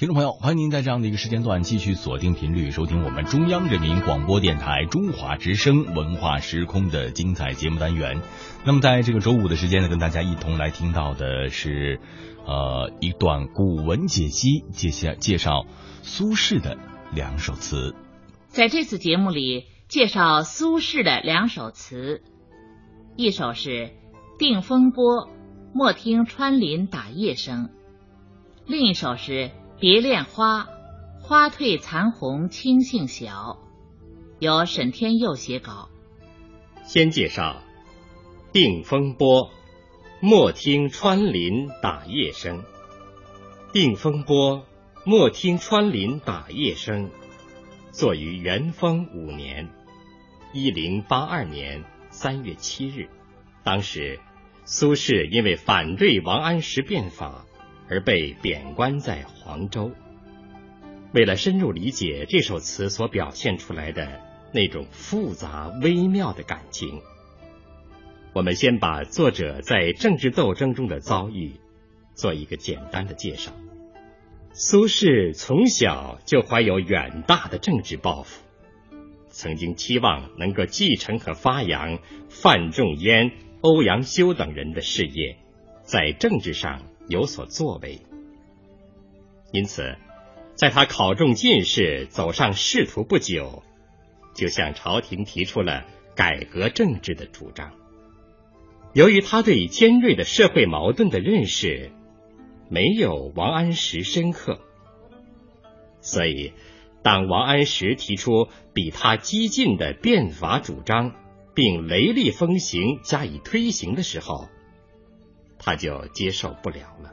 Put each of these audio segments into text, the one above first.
听众朋友，欢迎您在这样的一个时间段继续锁定频率，收听我们中央人民广播电台中华之声文化时空的精彩节目单元。那么，在这个周五的时间呢，跟大家一同来听到的是，呃，一段古文解析，介绍介绍苏轼的两首词。在这次节目里，介绍苏轼的两首词，一首是《定风波》，莫听穿林打叶声；另一首是。别恋花，花褪残红青杏小，由沈天佑写稿。先介绍《定风波》，莫听穿林打叶声。《定风波》，莫听穿林打叶声，作于元丰五年（一零八二年）三月七日。当时，苏轼因为反对王安石变法。而被贬官在黄州。为了深入理解这首词所表现出来的那种复杂微妙的感情，我们先把作者在政治斗争中的遭遇做一个简单的介绍。苏轼从小就怀有远大的政治抱负，曾经期望能够继承和发扬范仲淹、欧阳修等人的事业，在政治上。有所作为，因此，在他考中进士、走上仕途不久，就向朝廷提出了改革政治的主张。由于他对尖锐的社会矛盾的认识没有王安石深刻，所以当王安石提出比他激进的变法主张，并雷厉风行加以推行的时候，他就接受不了了，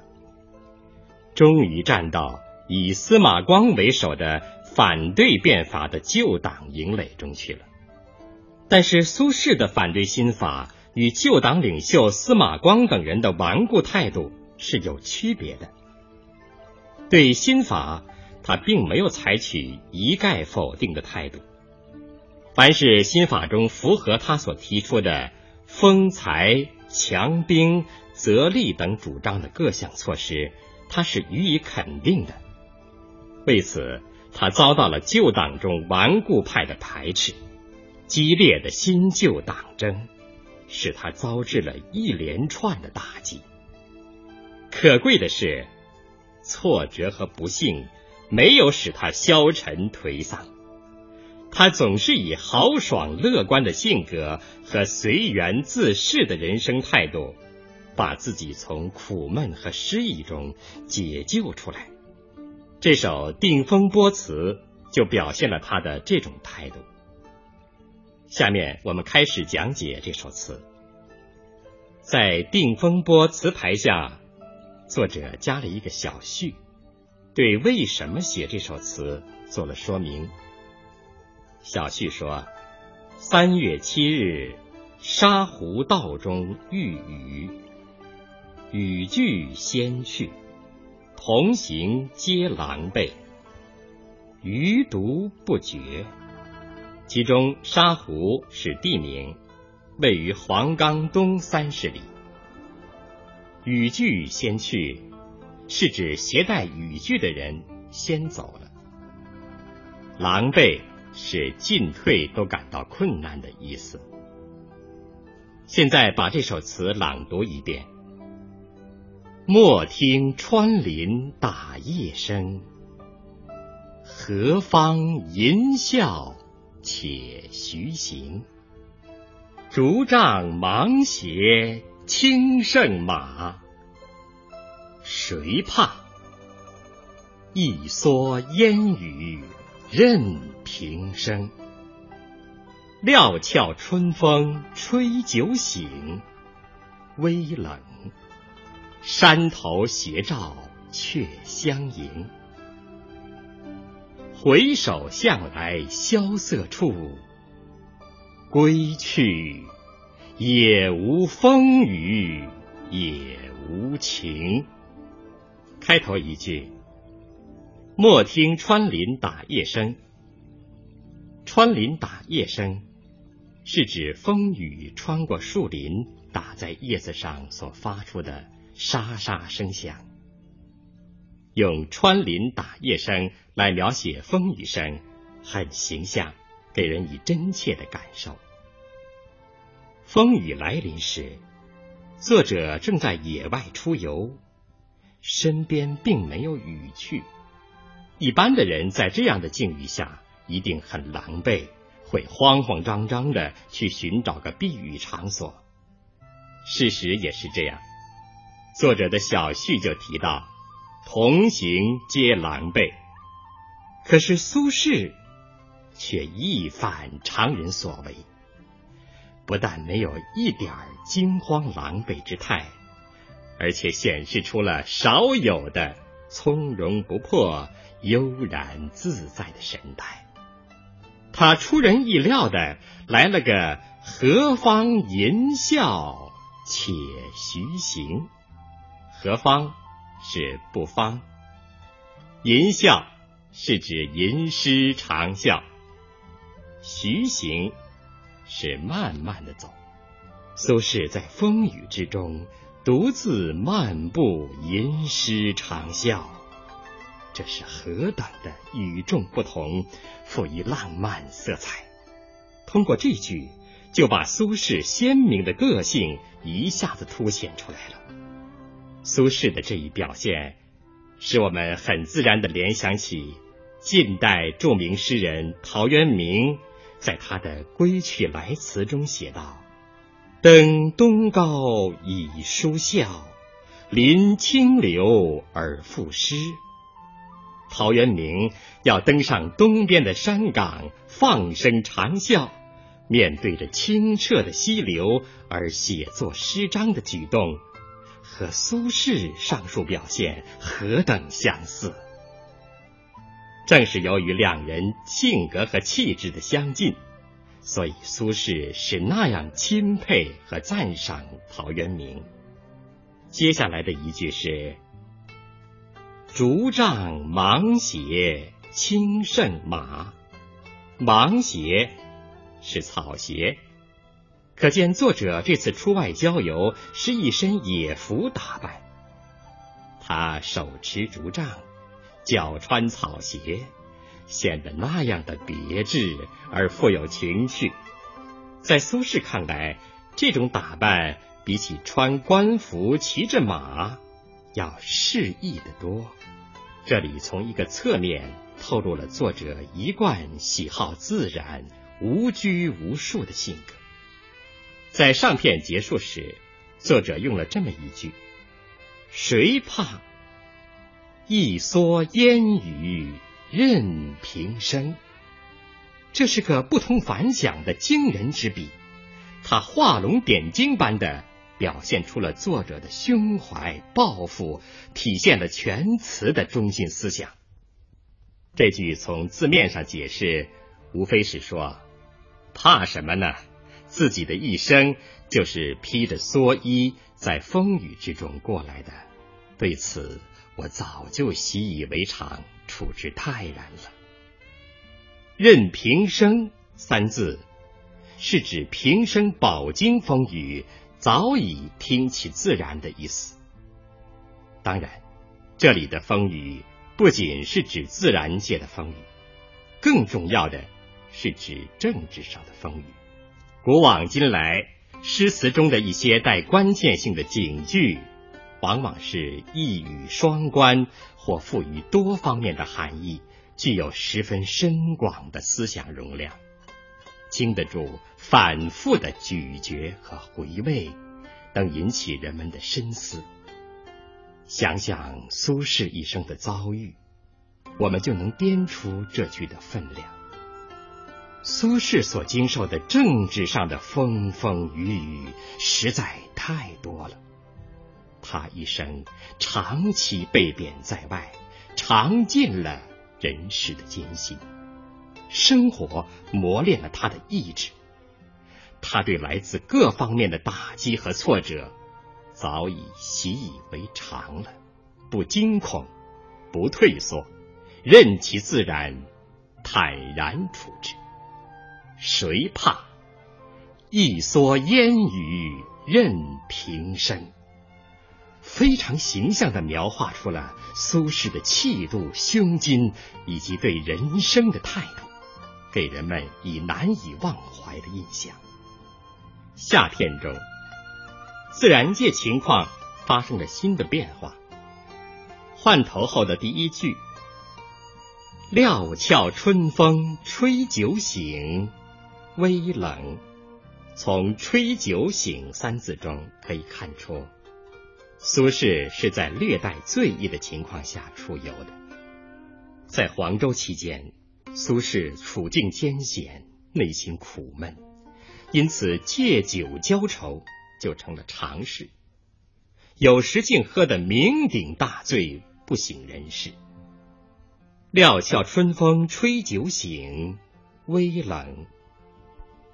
终于站到以司马光为首的反对变法的旧党营垒中去了。但是苏轼的反对新法与旧党领袖司马光等人的顽固态度是有区别的。对新法，他并没有采取一概否定的态度，凡是新法中符合他所提出的封财强兵。则利等主张的各项措施，他是予以肯定的。为此，他遭到了旧党中顽固派的排斥，激烈的新旧党争，使他遭致了一连串的打击。可贵的是，挫折和不幸没有使他消沉颓丧，他总是以豪爽乐观的性格和随缘自适的人生态度。把自己从苦闷和失意中解救出来，这首《定风波》词就表现了他的这种态度。下面我们开始讲解这首词。在《定风波》词牌下，作者加了一个小序，对为什么写这首词做了说明。小序说：“三月七日，沙湖道中遇雨。”雨具先去，同行皆狼狈，余独不觉。其中沙湖是地名，位于黄冈东三十里。雨具先去，是指携带雨具的人先走了。狼狈是进退都感到困难的意思。现在把这首词朗读一遍。莫听穿林打叶声，何方吟啸且徐行。竹杖芒鞋轻胜马，谁怕？一蓑烟雨任平生。料峭春风吹酒醒，微冷。山头斜照却相迎，回首向来萧瑟处，归去，也无风雨也无晴。开头一句，莫听穿林打叶声。穿林打叶声，是指风雨穿过树林打在叶子上所发出的。沙沙声响，用穿林打叶声来描写风雨声，很形象，给人以真切的感受。风雨来临时，作者正在野外出游，身边并没有雨具。一般的人在这样的境遇下，一定很狼狈，会慌慌张张的去寻找个避雨场所。事实也是这样。作者的小序就提到。同行皆狼狈，可是苏轼却一反常人所为，不但没有一点惊慌狼狈之态，而且显示出了少有的从容不迫、悠然自在的神态。他出人意料的来了个何方吟啸且徐行，何方？是不方，吟啸是指吟诗长啸，徐行是慢慢的走。苏轼在风雨之中独自漫步吟诗长啸，这是何等的与众不同，赋予浪漫色彩。通过这句，就把苏轼鲜明的个性一下子凸显出来了。苏轼的这一表现，使我们很自然的联想起近代著名诗人陶渊明在他的《归去来辞》中写道：“登东皋以书啸，临清流而赋诗。”陶渊明要登上东边的山岗，放声长啸，面对着清澈的溪流而写作诗章的举动。和苏轼上述表现何等相似！正是由于两人性格和气质的相近，所以苏轼是那样钦佩和赞赏陶渊明。接下来的一句是：“竹杖芒鞋轻胜马。”芒鞋是草鞋。可见作者这次出外郊游是一身野服打扮，他手持竹杖，脚穿草鞋，显得那样的别致而富有情趣。在苏轼看来，这种打扮比起穿官服、骑着马要适意的多。这里从一个侧面透露了作者一贯喜好自然、无拘无束的性格。在上片结束时，作者用了这么一句：“谁怕？一蓑烟雨任平生。”这是个不同凡响的惊人之笔，他画龙点睛般的表现出了作者的胸怀抱负，体现了全词的中心思想。这句从字面上解释，无非是说：“怕什么呢？”自己的一生就是披着蓑衣在风雨之中过来的，对此我早就习以为常，处之泰然了。任平生三字是指平生饱经风雨，早已听其自然的意思。当然，这里的风雨不仅是指自然界的风雨，更重要的是指政治上的风雨。古往今来，诗词中的一些带关键性的警句，往往是一语双关或赋予多方面的含义，具有十分深广的思想容量，经得住反复的咀嚼和回味，能引起人们的深思。想想苏轼一生的遭遇，我们就能掂出这句的分量。苏轼所经受的政治上的风风雨雨实在太多了，他一生长期被贬在外，尝尽了人世的艰辛，生活磨练了他的意志，他对来自各方面的打击和挫折早已习以为常了，不惊恐，不退缩，任其自然，坦然处之。谁怕？一蓑烟雨任平生。非常形象地描画出了苏轼的气度、胸襟以及对人生的态度，给人们以难以忘怀的印象。夏天中，自然界情况发生了新的变化。换头后的第一句“料峭春风吹酒醒，微冷”，从“吹酒醒”三字中可以看出。苏轼是在略带醉意的情况下出游的。在黄州期间，苏轼处境艰险，内心苦闷，因此借酒浇愁就成了常事。有时竟喝得酩酊大醉，不省人事。料峭春风吹酒醒，微冷，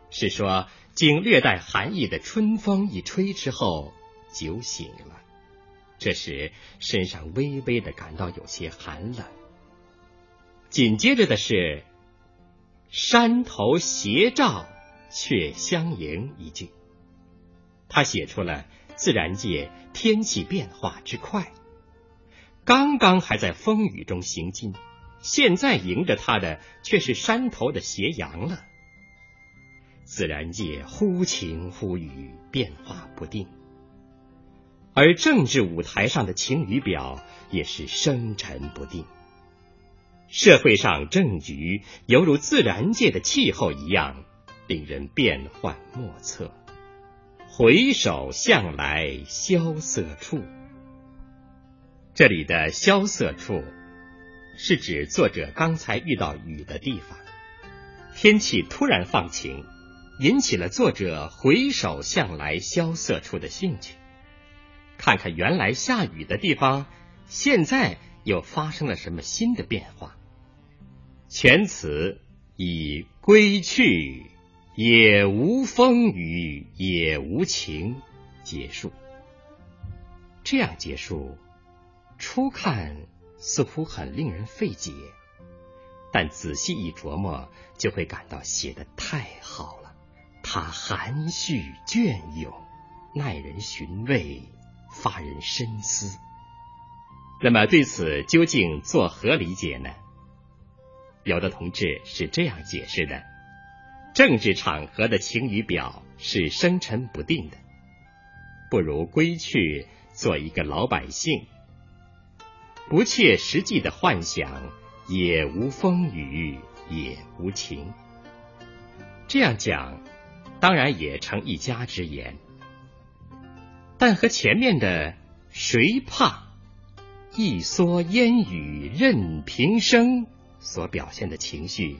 是说经略带寒意的春风一吹之后，酒醒了。这时身上微微的感到有些寒冷。紧接着的是“山头斜照却相迎”一句，他写出了自然界天气变化之快。刚刚还在风雨中行进，现在迎着他的却是山头的斜阳了。自然界忽晴忽雨，变化不定。而政治舞台上的晴雨表也是生沉不定，社会上政局犹如自然界的气候一样，令人变幻莫测。回首向来萧瑟处，这里的萧瑟处是指作者刚才遇到雨的地方，天气突然放晴，引起了作者回首向来萧瑟处的兴趣。看看原来下雨的地方，现在又发生了什么新的变化？全词以“归去，也无风雨也无晴”结束。这样结束，初看似乎很令人费解，但仔细一琢磨，就会感到写的太好了。它含蓄隽永，耐人寻味。发人深思。那么对此究竟作何理解呢？有的同志是这样解释的：政治场合的晴雨表是生沉不定的，不如归去做一个老百姓，不切实际的幻想，也无风雨也无晴。这样讲，当然也成一家之言。但和前面的“谁怕一蓑烟雨任平生”所表现的情绪，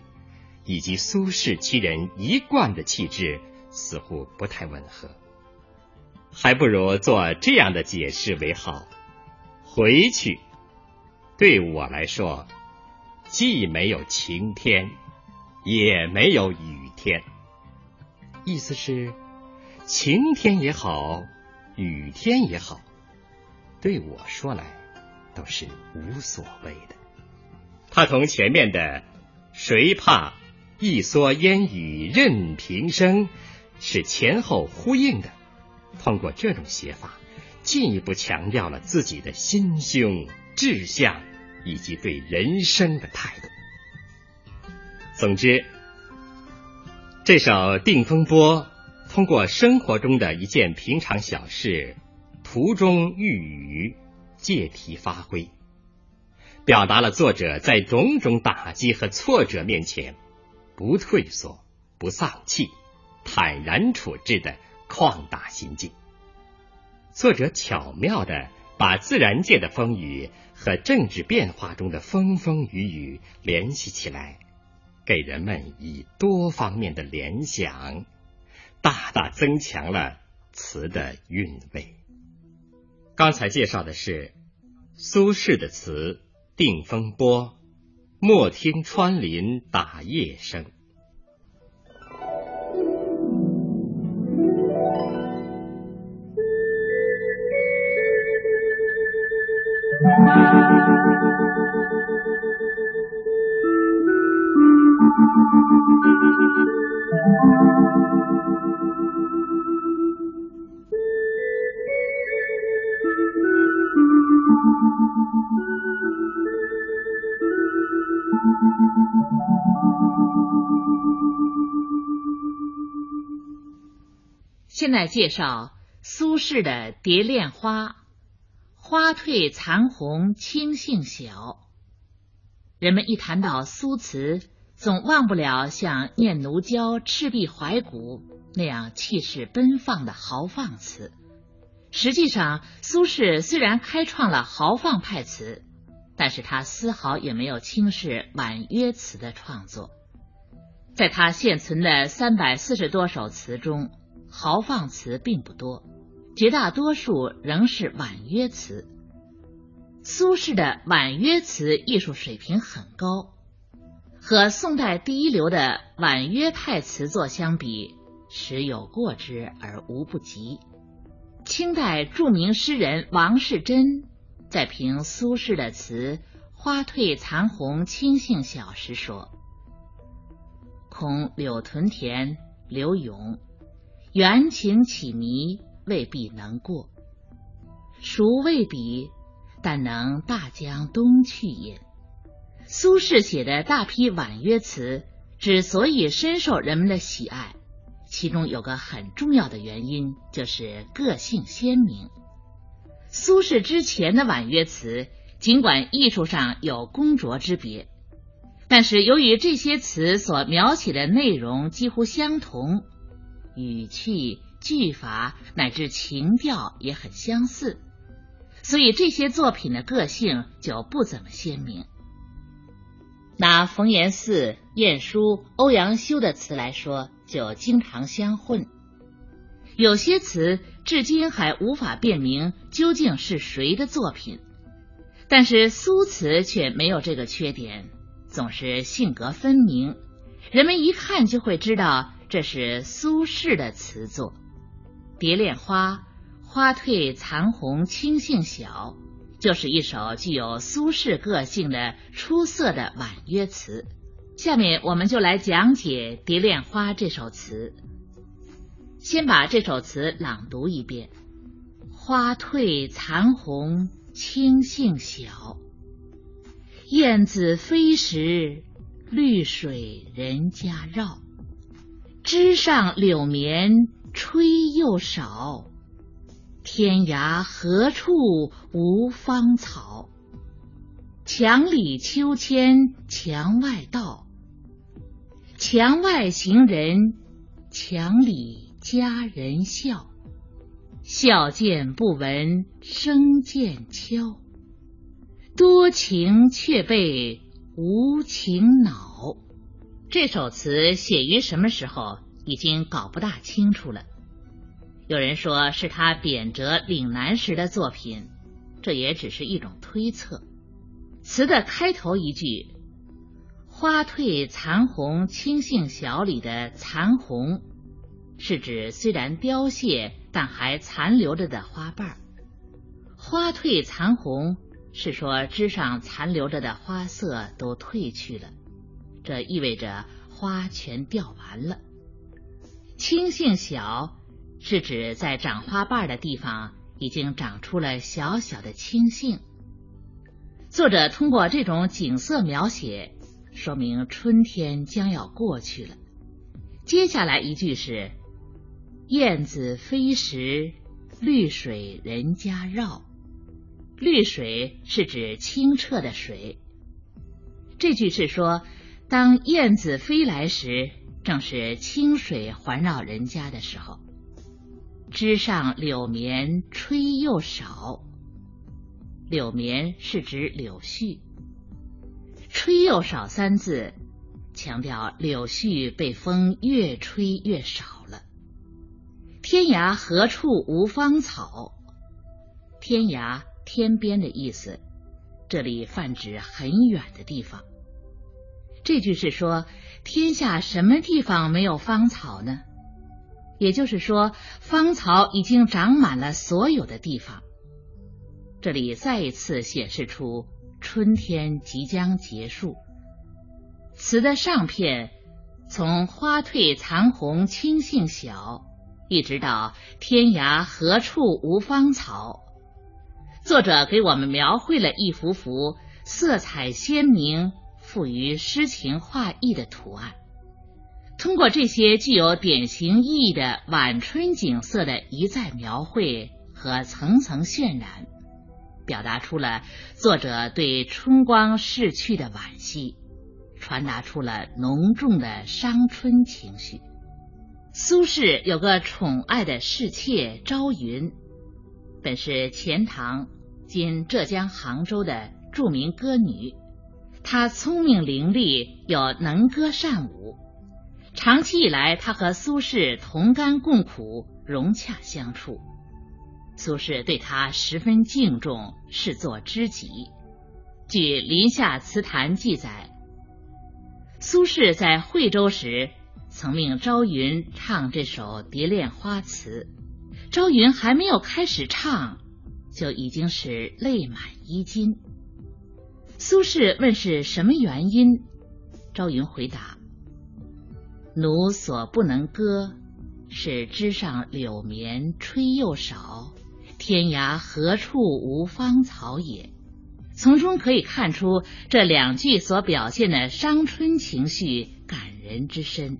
以及苏轼其人一贯的气质，似乎不太吻合，还不如做这样的解释为好。回去，对我来说，既没有晴天，也没有雨天，意思是晴天也好。雨天也好，对我说来都是无所谓的。他同前面的“谁怕一蓑烟雨任平生”是前后呼应的。通过这种写法，进一步强调了自己的心胸、志向以及对人生的态度。总之，这首《定风波》。通过生活中的一件平常小事，途中遇雨，借题发挥，表达了作者在种种打击和挫折面前不退缩、不丧气、坦然处置的旷达心境。作者巧妙的把自然界的风雨和政治变化中的风风雨雨联系起来，给人们以多方面的联想。大大增强了词的韵味。刚才介绍的是苏轼的词《定风波莫听穿林打叶声。在介绍苏轼的《蝶恋花》：花褪残红青杏小。人们一谈到苏词，总忘不了像《念奴娇·赤壁怀古》那样气势奔放的豪放词。实际上，苏轼虽然开创了豪放派词，但是他丝毫也没有轻视婉约词的创作。在他现存的三百四十多首词中，豪放词并不多，绝大多数仍是婉约词。苏轼的婉约词艺术水平很高，和宋代第一流的婉约派词作相比，时有过之而无不及。清代著名诗人王士祯在评苏轼的词“花褪残红青杏小”时说：“恐柳屯田柳永缘情起迷，未必能过。孰未必？”但能大江东去也。苏轼写的大批婉约词之所以深受人们的喜爱，其中有个很重要的原因，就是个性鲜明。苏轼之前的婉约词，尽管艺术上有工拙之别，但是由于这些词所描写的内容几乎相同，语气、句法乃至情调也很相似。所以这些作品的个性就不怎么鲜明。拿冯延巳、晏殊、欧阳修的词来说，就经常相混。有些词至今还无法辨明究竟是谁的作品，但是苏词却没有这个缺点，总是性格分明，人们一看就会知道这是苏轼的词作，《蝶恋花》。花褪残红青杏小，就是一首具有苏轼个性的出色的婉约词。下面我们就来讲解《蝶恋花》这首词。先把这首词朗读一遍：花褪残红青杏小，燕子飞时，绿水人家绕。枝上柳绵吹又少。天涯何处无芳草？墙里秋千墙外道，墙外行人，墙里佳人笑。笑渐不闻声渐悄，多情却被无情恼。这首词写于什么时候，已经搞不大清楚了。有人说是他贬谪岭南时的作品，这也只是一种推测。词的开头一句“花褪残红青杏小”里的“残红”，是指虽然凋谢但还残留着的花瓣儿；“花褪残红”是说枝上残留着的花色都褪去了，这意味着花全掉完了。青杏小。是指在长花瓣的地方已经长出了小小的青杏。作者通过这种景色描写，说明春天将要过去了。接下来一句是“燕子飞时，绿水人家绕”。绿水是指清澈的水。这句是说，当燕子飞来时，正是清水环绕人家的时候。枝上柳绵吹又少，柳绵是指柳絮，吹又少三字强调柳絮被风越吹越少了。天涯何处无芳草？天涯天边的意思，这里泛指很远的地方。这句是说天下什么地方没有芳草呢？也就是说，芳草已经长满了所有的地方。这里再一次显示出春天即将结束。词的上片从“花褪残红青杏小”一直到“天涯何处无芳草”，作者给我们描绘了一幅幅色彩鲜明、富于诗情画意的图案。通过这些具有典型意义的晚春景色的一再描绘和层层渲染，表达出了作者对春光逝去的惋惜，传达出了浓重的伤春情绪。苏轼有个宠爱的侍妾朝云，本是钱塘（今浙江杭州）的著名歌女。他聪明伶俐，又能歌善舞。长期以来，他和苏轼同甘共苦，融洽相处。苏轼对他十分敬重，视作知己。据《林下词坛》记载，苏轼在惠州时。曾命朝云唱这首《蝶恋花》词，朝云还没有开始唱，就已经是泪满衣襟。苏轼问是什么原因，朝云回答：“奴所不能歌，是枝上柳绵吹又少，天涯何处无芳草也。”从中可以看出这两句所表现的伤春情绪感人之深。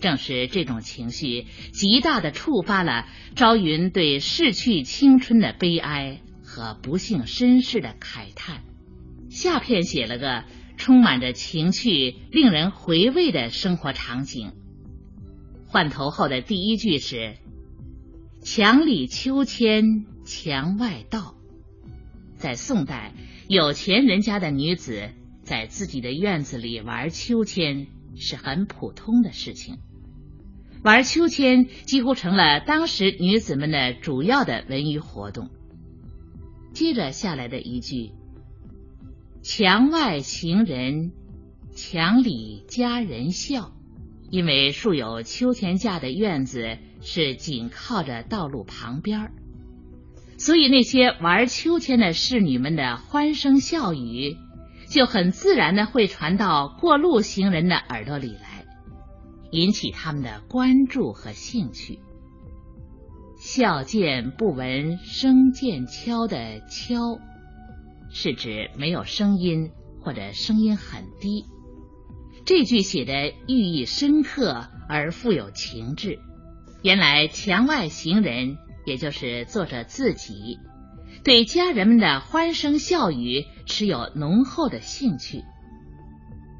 正是这种情绪，极大的触发了朝云对逝去青春的悲哀和不幸身世的慨叹。下片写了个充满着情趣、令人回味的生活场景。换头后的第一句是“墙里秋千墙外道”。在宋代，有钱人家的女子在自己的院子里玩秋千是很普通的事情。玩秋千几乎成了当时女子们的主要的文娱活动。接着下来的一句：“墙外行人，墙里佳人笑。”因为树有秋千架的院子是紧靠着道路旁边所以那些玩秋千的侍女们的欢声笑语，就很自然的会传到过路行人的耳朵里来。引起他们的关注和兴趣。笑渐不闻声渐悄的“悄”，是指没有声音或者声音很低。这句写的寓意深刻而富有情致。原来墙外行人，也就是作者自己，对家人们的欢声笑语持有浓厚的兴趣。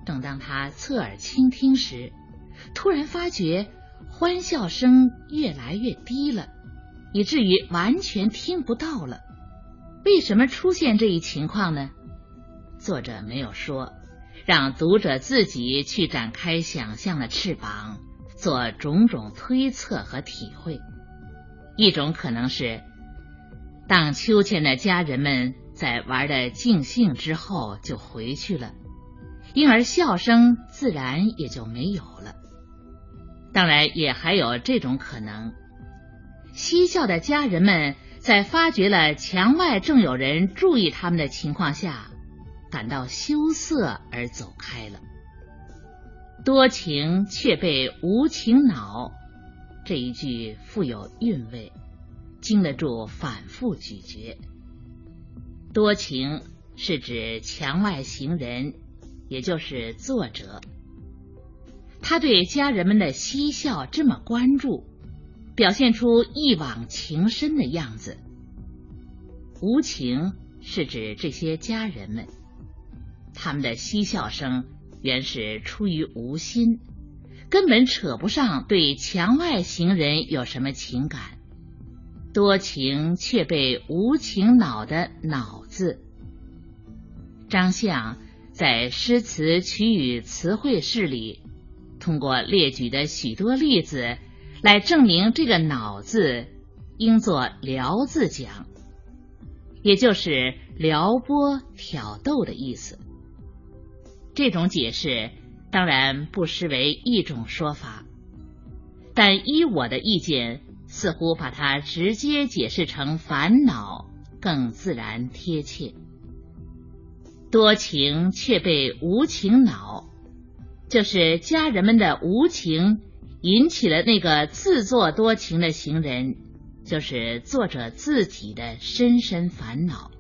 正当他侧耳倾听时，突然发觉欢笑声越来越低了，以至于完全听不到了。为什么出现这一情况呢？作者没有说，让读者自己去展开想象的翅膀，做种种推测和体会。一种可能是，荡秋千的家人们在玩的尽兴之后就回去了，因而笑声自然也就没有了。当然，也还有这种可能：嬉笑的家人们在发觉了墙外正有人注意他们的情况下，感到羞涩而走开了。多情却被无情恼，这一句富有韵味，经得住反复咀嚼。多情是指墙外行人，也就是作者。他对家人们的嬉笑这么关注，表现出一往情深的样子。无情是指这些家人们，他们的嬉笑声原是出于无心，根本扯不上对墙外行人有什么情感。多情却被无情恼的“恼”字，张相在诗词曲语词汇式里。通过列举的许多例子来证明，这个“脑”字应作“撩”字讲，也就是撩拨、挑逗的意思。这种解释当然不失为一种说法，但依我的意见，似乎把它直接解释成烦恼更自然贴切。多情却被无情恼。就是家人们的无情引起了那个自作多情的行人，就是作者自己的深深烦恼。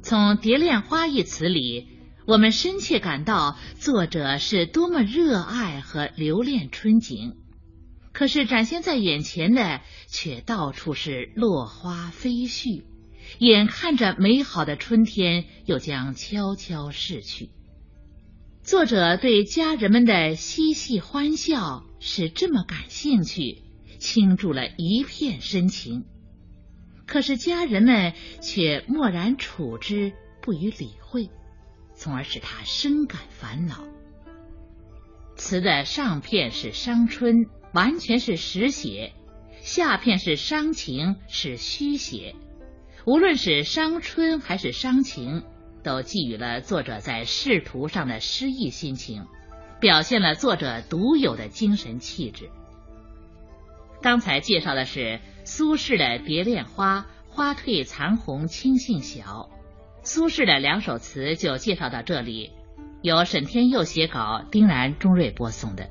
从《蝶恋花》一词里，我们深切感到作者是多么热爱和留恋春景。可是展现在眼前的却到处是落花飞絮，眼看着美好的春天又将悄悄逝去。作者对家人们的嬉戏欢笑是这么感兴趣，倾注了一片深情。可是家人们却漠然处之，不予理会，从而使他深感烦恼。词的上片是伤春，完全是实写；下片是伤情，是虚写。无论是伤春还是伤情。都寄予了作者在仕途上的诗意心情，表现了作者独有的精神气质。刚才介绍的是苏轼的《蝶恋花》，花褪残红青杏小。苏轼的两首词就介绍到这里，由沈天佑写稿，丁然、钟瑞播送的。